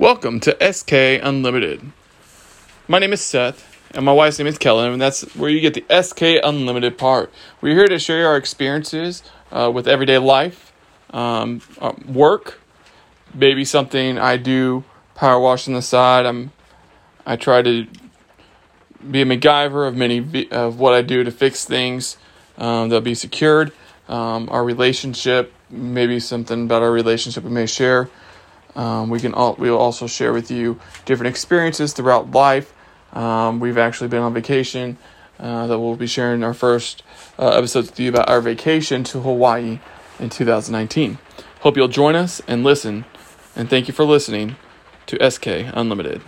Welcome to SK Unlimited. My name is Seth, and my wife's name is Kellen, and that's where you get the SK Unlimited part. We're here to share our experiences uh, with everyday life, um, uh, work, maybe something I do, power wash on the side. I'm, I try to be a MacGyver of many of what I do to fix things um, that'll be secured. Um, our relationship, maybe something about our relationship we may share. Um, we can all, we will also share with you different experiences throughout life. Um, we've actually been on vacation uh, that we'll be sharing our first uh, episodes with you about our vacation to Hawaii in 2019. Hope you'll join us and listen. And thank you for listening to SK Unlimited.